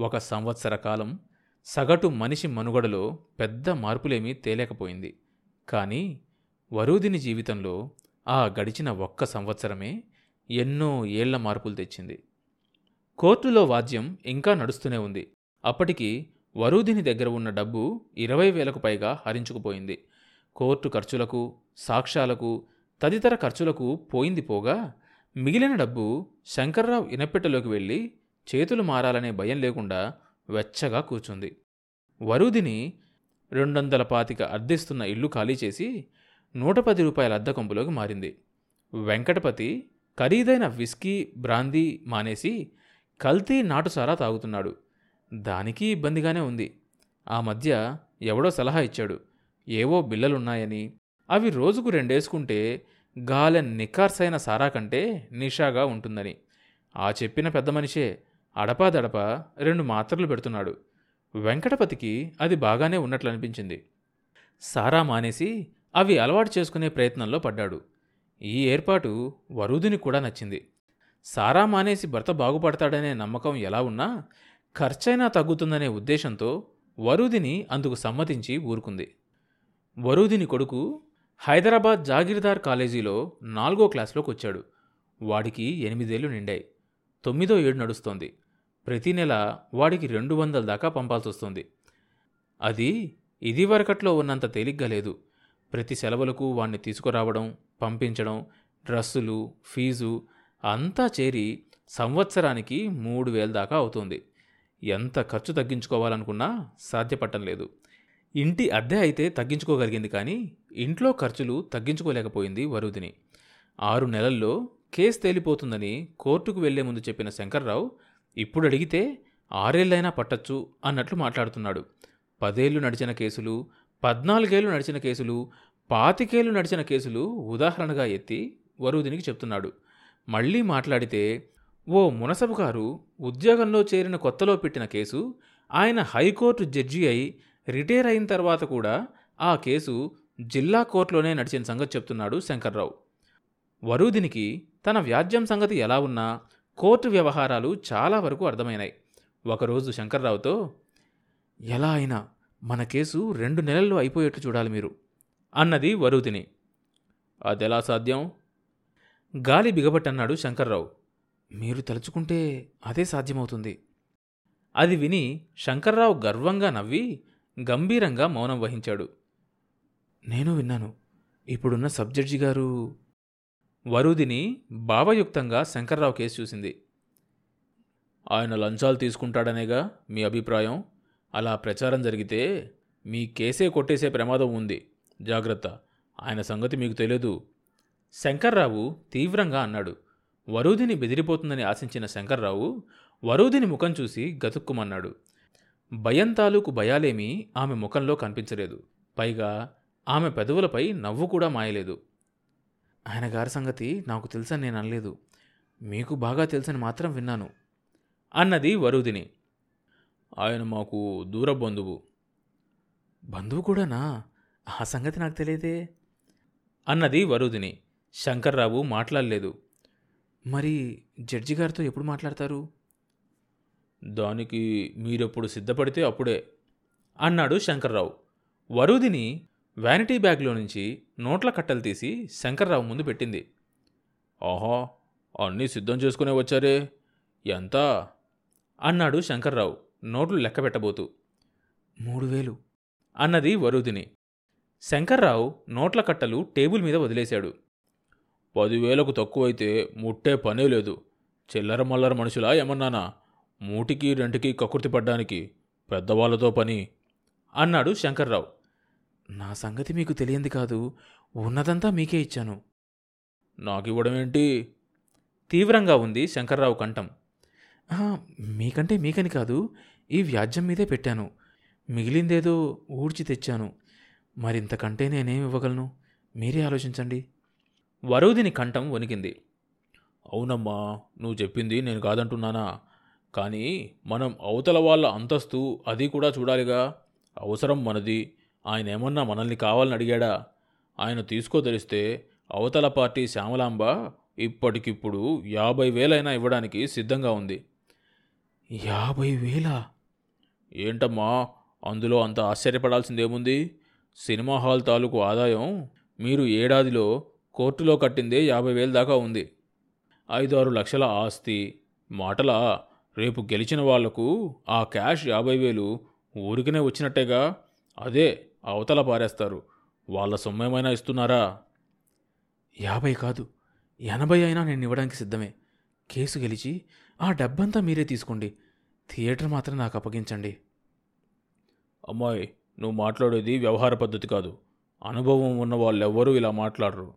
ఒక సంవత్సర కాలం సగటు మనిషి మనుగడలో పెద్ద మార్పులేమీ తేలేకపోయింది. కానీ వరూదిని జీవితంలో ఆ గడిచిన ఒక్క సంవత్సరమే ఎన్నో ఏళ్ళ మార్పులు తెచ్చింది. కోర్టులో వాద్యం ఇంకా నడుస్తూనే ఉంది. అప్పటికి వరూదిని దగ్గర ఉన్న డబ్బు ఇరవై వేలకు పైగా హరించుకుపోయింది. కోర్టు ఖర్చులకు సాక్ష్యాలకు తదితర ఖర్చులకు పోయింది పోగా మిగిలిన డబ్బు శంకర్రావు ఇనపెట్టెలోకి వెళ్ళి చేతులు మారాలనే భయం లేకుండా వెచ్చగా కూర్చుంది. వరుదిని రెండొందల పాతిక అద్దెస్తున్న ఇల్లు ఖాళీ చేసి నూట పది రూపాయల అద్దె కొంపులోకి మారింది. వెంకటపతి ఖరీదైన విస్కీ బ్రాందీ మానేసి కల్తీ నాటుసారా తాగుతున్నాడు. దానికి ఇబ్బందిగానే ఉంది. ఆ మధ్య ఎవడో సలహా ఇచ్చాడు. ఏవో బిల్లలున్నాయని అవి రోజుకు రెండేసుకుంటే గాలెన్ నికార్సైన సారా కంటే నిషాగా ఉంటుందని. ఆ చెప్పిన పెద్ద మనిషే అడపాదడప రెండు మాత్రలు పెడుతున్నాడు. వెంకటపతికి అది బాగానే ఉన్నట్లు అనిపించింది సారా మానేసి అవి అలవాటు చేసుకునే ప్రయత్నంలో పడ్డాడు. ఈ ఏర్పాటు వరుదిని కూడా నచ్చింది. సారా మానేసి భర్త బాగుపడతాడనే నమ్మకం ఎలా ఉన్నా ఖర్చైనా తగ్గుతుందనే ఉద్దేశంతో వరుదిని అందుకు సమ్మతించి ఊరుకుంది. వరుదిని కొడుకు హైదరాబాద్ జాగీర్దార్ కాలేజీలో నాలుగో క్లాస్లోకి వచ్చాడు వాడికి ఎనిమిదేళ్ళు నిండాయి. తొమ్మిదో ఏడు నడుస్తోంది. ప్రతి నెల వాడికి రెండు వందల దాకా పంపాల్సి వస్తుంది. అది ఇదివరకట్లో ఉన్నంత తేలిగ్గా లేదు. ప్రతి సెలవులకు వాణ్ణి తీసుకురావడం పంపించడం డ్రస్సులు ఫీజు అంతా చేరి సంవత్సరానికి మూడు వేల దాకా అవుతుంది. ఎంత ఖర్చు తగ్గించుకోవాలనుకున్నా సాధ్యపడటం లేదు. ఇంటి అద్దె అయితే తగ్గించుకోగలిగింది కానీ ఇంట్లో ఖర్చులు తగ్గించుకోలేకపోయింది వరుదిని. ఆరు నెలల్లో కేసు తేలిపోతుందని కోర్టుకు వెళ్ళే ముందు చెప్పిన శంకర్రావు ఇప్పుడు అడిగితే ఆరేళ్ళైనా పట్టచ్చు అన్నట్లు మాట్లాడుతున్నాడు. పదేళ్ళు నడిచిన కేసులు పద్నాలుగేళ్ళు నడిచిన కేసులు పాతికేళ్ళు నడిచిన కేసులు ఉదాహరణగా ఎత్తి వరుదినికి చెప్తున్నాడు. మళ్ళీ మాట్లాడితే ఓ మునసబు గారు ఉద్యోగంలో చేరిన కొత్తలో పెట్టిన కేసు ఆయన హైకోర్టు జడ్జి అయి రిటైర్ అయిన తర్వాత కూడా ఆ కేసు జిల్లా కోర్టులోనే నడిచిన సంగతి చెప్తున్నాడు శంకర్రావు. వరూదినికి తన వ్యాజ్యం సంగతి ఎలా ఉన్నా కోర్టు వ్యవహారాలు చాలా వరకు అర్థమైనాయి. ఒకరోజు శంకర్రావుతో ఎలా అయినా మన కేసు రెండు నెలల్లో అయిపోయేట్టు చూడాలి మీరు అన్నది వరూదిని అదెలా సాధ్యం? గాలి బిగబట్టన్నాడు శంకర్రావు. మీరు తలుచుకుంటే అదే సాధ్యమవుతుంది. అది విని శంకర్రావు గర్వంగా నవ్వి గంభీరంగా మౌనం వహించాడు. నేను విన్నాను. ఇప్పుడున్న సబ్జడ్జి గారు వరుదిని భావయుక్తంగా శంకర్రావు కేసు చూసింది. ఆయన లంచాలు తీసుకుంటాడనేగా మీ అభిప్రాయం? అలా ప్రచారం జరిగితే మీ కేసే కొట్టేసే ప్రమాదం ఉంది. జాగ్రత్త. ఆయన సంగతి మీకు తెలియదు శంకర్రావు తీవ్రంగా అన్నాడు. వరూధిని బెదిరిపోతుందని ఆశించిన శంకర్రావు వరూధిని ముఖం చూసి గతుక్కుమన్నాడు. భయం తాలూకు భయాలేమీ ఆమె ముఖంలో కనిపించలేదు. పైగా ఆమె పెదవులపై నవ్వు కూడా మాయలేదు. ఆయన గారి సంగతి నాకు తెలుసని నేను అనలేదు. మీకు బాగా తెలుసని మాత్రం విన్నాను అన్నది వరుదిని. ఆయన మాకు దూర బంధువు. బంధువు కూడానా? ఆ సంగతి నాకు తెలియదే అన్నది వరుదిని. శంకర్రావు మాట్లాడలేదు. మరి జడ్జి గారితో ఎప్పుడు మాట్లాడతారు? దానికి మీరెప్పుడు సిద్ధపడితే అప్పుడే అన్నాడు శంకర్రావు. వరుదిని వ్యానిటీ బ్యాగ్లో నుంచి నోట్ల కట్టలు తీసి శంకర్రావు ముందు పెట్టింది. ఆహా అన్నీ సిద్ధం చేసుకునే వచ్చారే. ఎంత? అన్నాడు శంకర్రావు నోట్లు లెక్క పెట్టబోతూ. మూడు వేలు అన్నది వరుదిని. శంకర్రావు నోట్ల కట్టలు టేబుల్ మీద వదిలేశాడు. పదివేలకు తక్కువైతే ముట్టే పనే లేదు. చిల్లర మల్లర మనుషులా ఏమన్నానా? మూటికి రెంటికి కకృతి పడ్డానికి పెద్దవాళ్ళతో పని అన్నాడు శంకర్రావు. నా సంగతి మీకు తెలియంది కాదు. ఉన్నదంతా మీకే ఇచ్చాను. నాకివ్వడమేంటి? తీవ్రంగా ఉంది శంకర్రావు కంఠం. "ఆహా, మీకంటే మీకని కాదు. ఈ వ్యాజ్యం మీదే పెట్టాను. మిగిలిందేదో ఊడ్చి తెచ్చాను. మరింతకంటే నేనేం ఇవ్వగలను? మీరే ఆలోచించండి. వరుదిని కంఠం వణికింది. అవునమ్మా నువ్వు చెప్పింది నేను కాదంటున్నానా? కానీ మనం అవతల వాళ్ళ అంతస్తు అది కూడా చూడాలిగా. అవసరం మనది. ఆయన ఏమన్నా మనల్ని కావాలని అడిగాడా? ఆయన తీసుకోదలిస్తే అవతల పార్టీ శ్యామలాంబ ఇప్పటికిప్పుడు యాభై వేలైనా ఇవ్వడానికి సిద్ధంగా ఉంది. యాభై వేలా? ఏంటమ్మా అందులో అంత ఆశ్చర్యపడాల్సిందేముంది? సినిమా హాల్ తాలూకు ఆదాయం మీరు ఏడాదిలో కోర్టులో కట్టిందే యాభై వేల దాకా ఉంది. ఐదారు లక్షల ఆస్తి మాటలా రేపు గెలిచిన వాళ్ళకు ఆ క్యాష్ యాభై వేలు ఊరికనే వచ్చినట్టేగా? అదే అవతల పారేస్తారు. వాళ్ళ సొమ్మేమైనా ఇస్తున్నారా? యాభై కాదు ఎనభై అయినా నేను ఇవ్వడానికి సిద్ధమే. కేసు గెలిచి ఆ డబ్బంతా మీరే తీసుకోండి. థియేటర్ మాత్రం నాకు అప్పగించండి. అమ్మాయి నువ్వు మాట్లాడేది వ్యవహార పద్ధతి కాదు. అనుభవం ఉన్న వాళ్ళెవ్వరూ ఇలా మాట్లాడరు.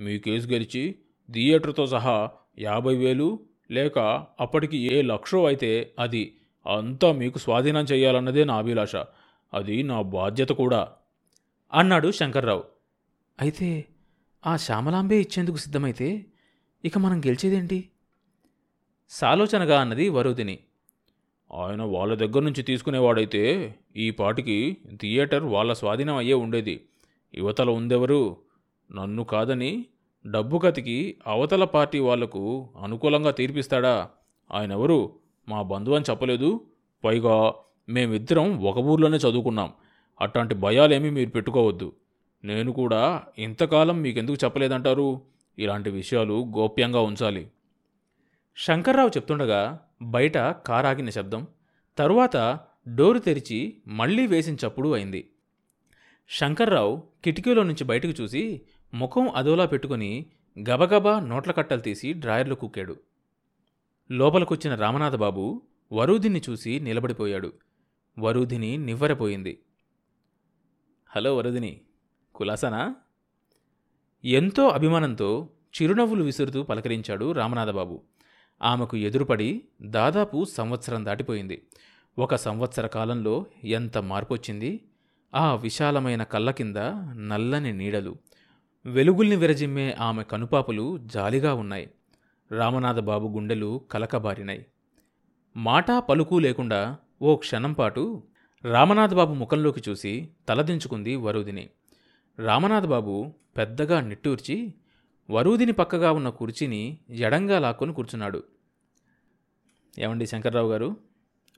మీ కేసు గెలిచి థియేటర్తో సహా యాభై వేలు లేక అప్పటికి ఏ లక్షో అయితే అది. అంతా మీకు స్వాధీనం చేయాలన్నదే నా అభిలాష. అది నా బాధ్యత కూడా అన్నాడు శంకర్రావు. అయితే ఆ శ్యామలాంబే ఇచ్చేందుకు సిద్ధమైతే ఇక మనం గెలిచేదేంటి? సాలోచనగా అన్నది వరుదిని ఆయన వాళ్ళ దగ్గర నుంచి తీసుకునేవాడైతే ఈ పాటికి థియేటర్ వాళ్ళ స్వాధీనం అయ్యే ఉండేది. యువతల ఉందెవరు? నన్ను కాదని డబ్బు కతికి అవతల పార్టీ వాళ్ళకు అనుకూలంగా తీర్పిస్తాడా? ఆయనెవరు? మా బంధువు అని చెప్పలేదు. పైగా మేమిద్దరం ఒక ఊర్లోనే చదువుకున్నాం. అట్లాంటి భయాలేమీ మీరు పెట్టుకోవద్దు. నేను కూడా ఇంతకాలం మీకెందుకు చెప్పలేదంటారు? ఇలాంటి విషయాలు గోప్యంగా ఉంచాలి. శంకర్రావు చెప్తుండగా బయట కారాగిన శబ్దం తరువాత డోరు తెరిచి మళ్ళీ వేసించప్పుడు అయింది. శంకర్రావు కిటికీలో నుంచి బయటకు చూసి ముఖం అదోలా పెట్టుకుని గబగబా నోట్ల కట్టలు తీసి డ్రాయర్లో కుక్కాడు. లోపలికొచ్చిన రామనాథబాబు వరూధిని చూసి నిలబడిపోయాడు. వరుధిని నివ్వరపోయింది. హలో వరుధిని కులాసనా? ఎంతో అభిమానంతో చిరునవ్వులు విసురుతూ పలకరించాడు రామనాథబాబు. ఆమెకు ఎదురుపడి దాదాపు సంవత్సరం దాటిపోయింది. ఒక సంవత్సర కాలంలో ఎంత మార్పొచ్చింది? ఆ విశాలమైన కళ్ళ కింద నల్లని నీడలు. వెలుగుల్ని విరజిమ్మే ఆమె కనుపాపులు జాలిగా ఉన్నాయి. రామనాథబాబు గుండెలు కలకబారినాయి మాటా పలుకు లేకుండా ఓ క్షణం పాటు రామనాథబాబు ముఖంలోకి చూసి తలదించుకుంది వరూదిని రామనాథబాబు పెద్దగా నిట్టూర్చి వరూదిని పక్కగా ఉన్న కుర్చీని ఎడంగా లాక్కొని కూర్చున్నాడు. ఏమండి శంకర్రావు గారు?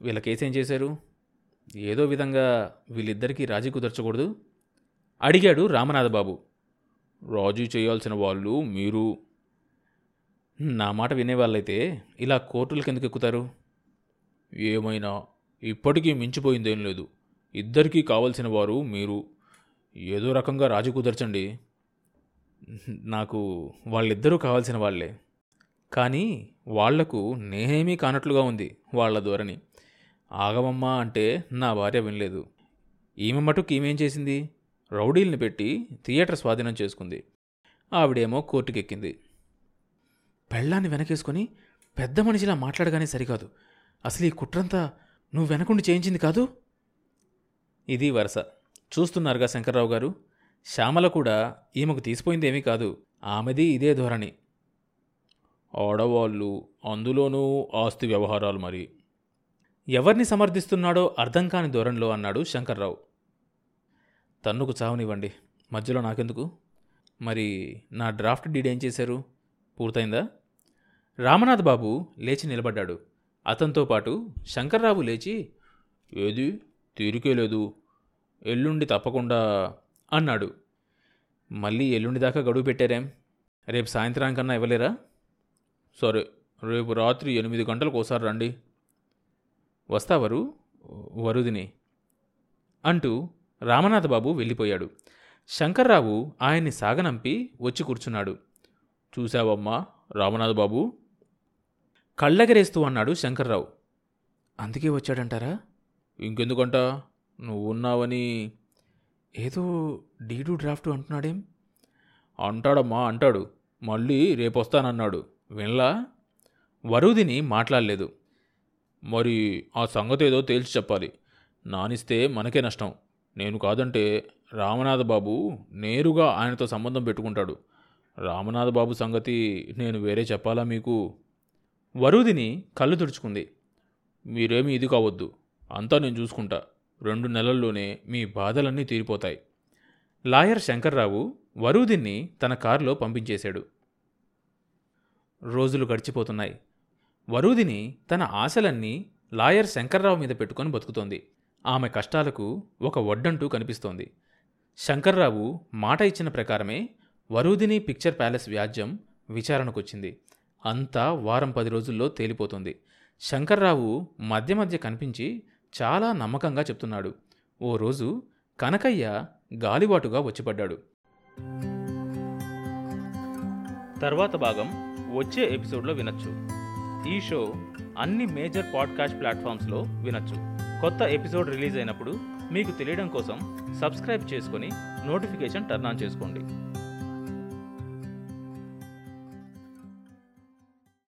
వీళ్ళ కేసేం చేశారు? ఏదో విధంగా వీళ్ళిద్దరికీ రాజీ కుదర్చకూడదు? అడిగాడు రామనాథబాబు. రాజీ చేయాల్సిన వాళ్ళు మీరు. నా మాట వినేవాళ్ళైతే ఇలా కోర్టులకు ఎందుకు ఎక్కుతారు? ఏమైనా ఇప్పటికీ మించిపోయిందేం లేదు. ఇద్దరికీ కావలసిన వారు మీరు. ఏదో రకంగా రాజు కుదర్చండి. నాకు వాళ్ళిద్దరూ కావాల్సిన వాళ్ళే. కానీ వాళ్ళకు నేనేమీ కానట్లుగా ఉంది వాళ్ళ ధోరణి. ఆగమమ్మా అంటే నా భార్య వినలేదు. ఈమె మటుకు ఈమెం చేసింది? రౌడీల్ని పెట్టి థియేటర్ స్వాధీనం చేసుకుంది. ఆవిడేమో కోర్టుకెక్కింది. పెళ్ళాన్ని వెనకేసుకొని పెద్ద మనిషిలా మాట్లాడగానే సరికాదు. అసలు ఈ కుట్రంతా నువ్వు వెనకుండి చేయించింది కాదు? ఇది వరుస. చూస్తున్నారుగా శంకర్రావు గారు. శ్యామల కూడా ఈమెకు తీసిపోయిందేమీ కాదు. ఆమెది ఇదే ధోరణి. ఆడవాళ్ళు అందులోనూ ఆస్తి వ్యవహారాలు మరి. ఎవరిని సమర్థిస్తున్నాడో అర్థం కాని ధోరణిలో అన్నాడు శంకర్రావు. తన్నుకు చావనివ్వండి. మధ్యలో నాకెందుకు? మరి నా డ్రాఫ్ట్ డీడ్ ఏం చేశారు? పూర్తయిందా? రామనాథ్ బాబు లేచి నిలబడ్డాడు. అతనితో పాటు శంకర్రావు లేచి ఏది? తీరికే లేదు. ఎల్లుండి తప్పకుండా అన్నాడు. మళ్ళీ ఎల్లుండి దాకా గడువు పెట్టారేం? రేపు సాయంత్రానికన్నా ఇవ్వలేరా? సరే రేపు రాత్రి ఎనిమిది గంటలకు ఒకసారి రండి. వస్తావరు వరుదిని అంటూ రామనాథబాబు వెళ్ళిపోయాడు. శంకర్రావు ఆయన్ని సాగనంపి వచ్చి కూర్చున్నాడు. చూశావమ్మా రామనాథబాబు కళ్ళెగరేస్తూ అన్నాడు శంకర్రావు. అందుకే వచ్చాడంటారా? ఇంకెందుకంట? నువ్వున్నావని. ఏదో డీడు డ్రాఫ్ట్ అంటున్నాడేం? అంటాడమ్మా అంటాడు. మళ్ళీ రేపొస్తానన్నాడు. వినలా? వరుదిని మాట్లాడలేదు. మరి ఆ సంగతి ఏదో తేల్చి చెప్పాలి. నానిస్తే మనకే నష్టం. నేను కాదంటే రామనాథ బాబు నేరుగా ఆయనతో సంబంధం పెట్టుకుంటాడు. రామనాథ బాబు సంగతి నేను వేరే చెప్పాలా మీకు? వరుదిని కళ్ళు తుడుచుకుంది. మీరేమీ ఇది కావద్దు. అంతా నేను చూసుకుంటా. రెండు నెలల్లోనే మీ బాధలన్నీ తీరిపోతాయి. లాయర్ శంకర్రావు వరుదిన్ని తన కారులో పంపించేశాడు. రోజులు గడిచిపోతున్నాయి. వరూదిని తన ఆశలన్నీ లాయర్ శంకర్రావు మీద పెట్టుకొని బతుకుతోంది. ఆమె కష్టాలకు ఒక వడ్డంటూ కనిపిస్తోంది. శంకర్రావు మాట ఇచ్చిన ప్రకారమే వరూదిని పిక్చర్ ప్యాలెస్ వ్యాజ్యం విచారణకొచ్చింది. అంతా వారం పది రోజుల్లో తేలిపోతుంది. శంకర్రావు మధ్య మధ్య కనిపించి చాలా నమ్మకంగా చెప్తున్నాడు. ఓ రోజు కనకయ్య గాలివాటుగా వచ్చిపడ్డాడు. తర్వాత భాగం వచ్చే ఎపిసోడ్లో వినొచ్చు. ఈ షో అన్ని మేజర్ పాడ్కాస్ట్ ప్లాట్ఫామ్స్లో వినొచ్చు. కొత్త ఎపిసోడ్ రిలీజ్ అయినప్పుడు మీకు తెలియడం కోసం సబ్స్క్రైబ్ చేసుకొని నోటిఫికేషన్ టర్న్ ఆన్ చేసుకోండి.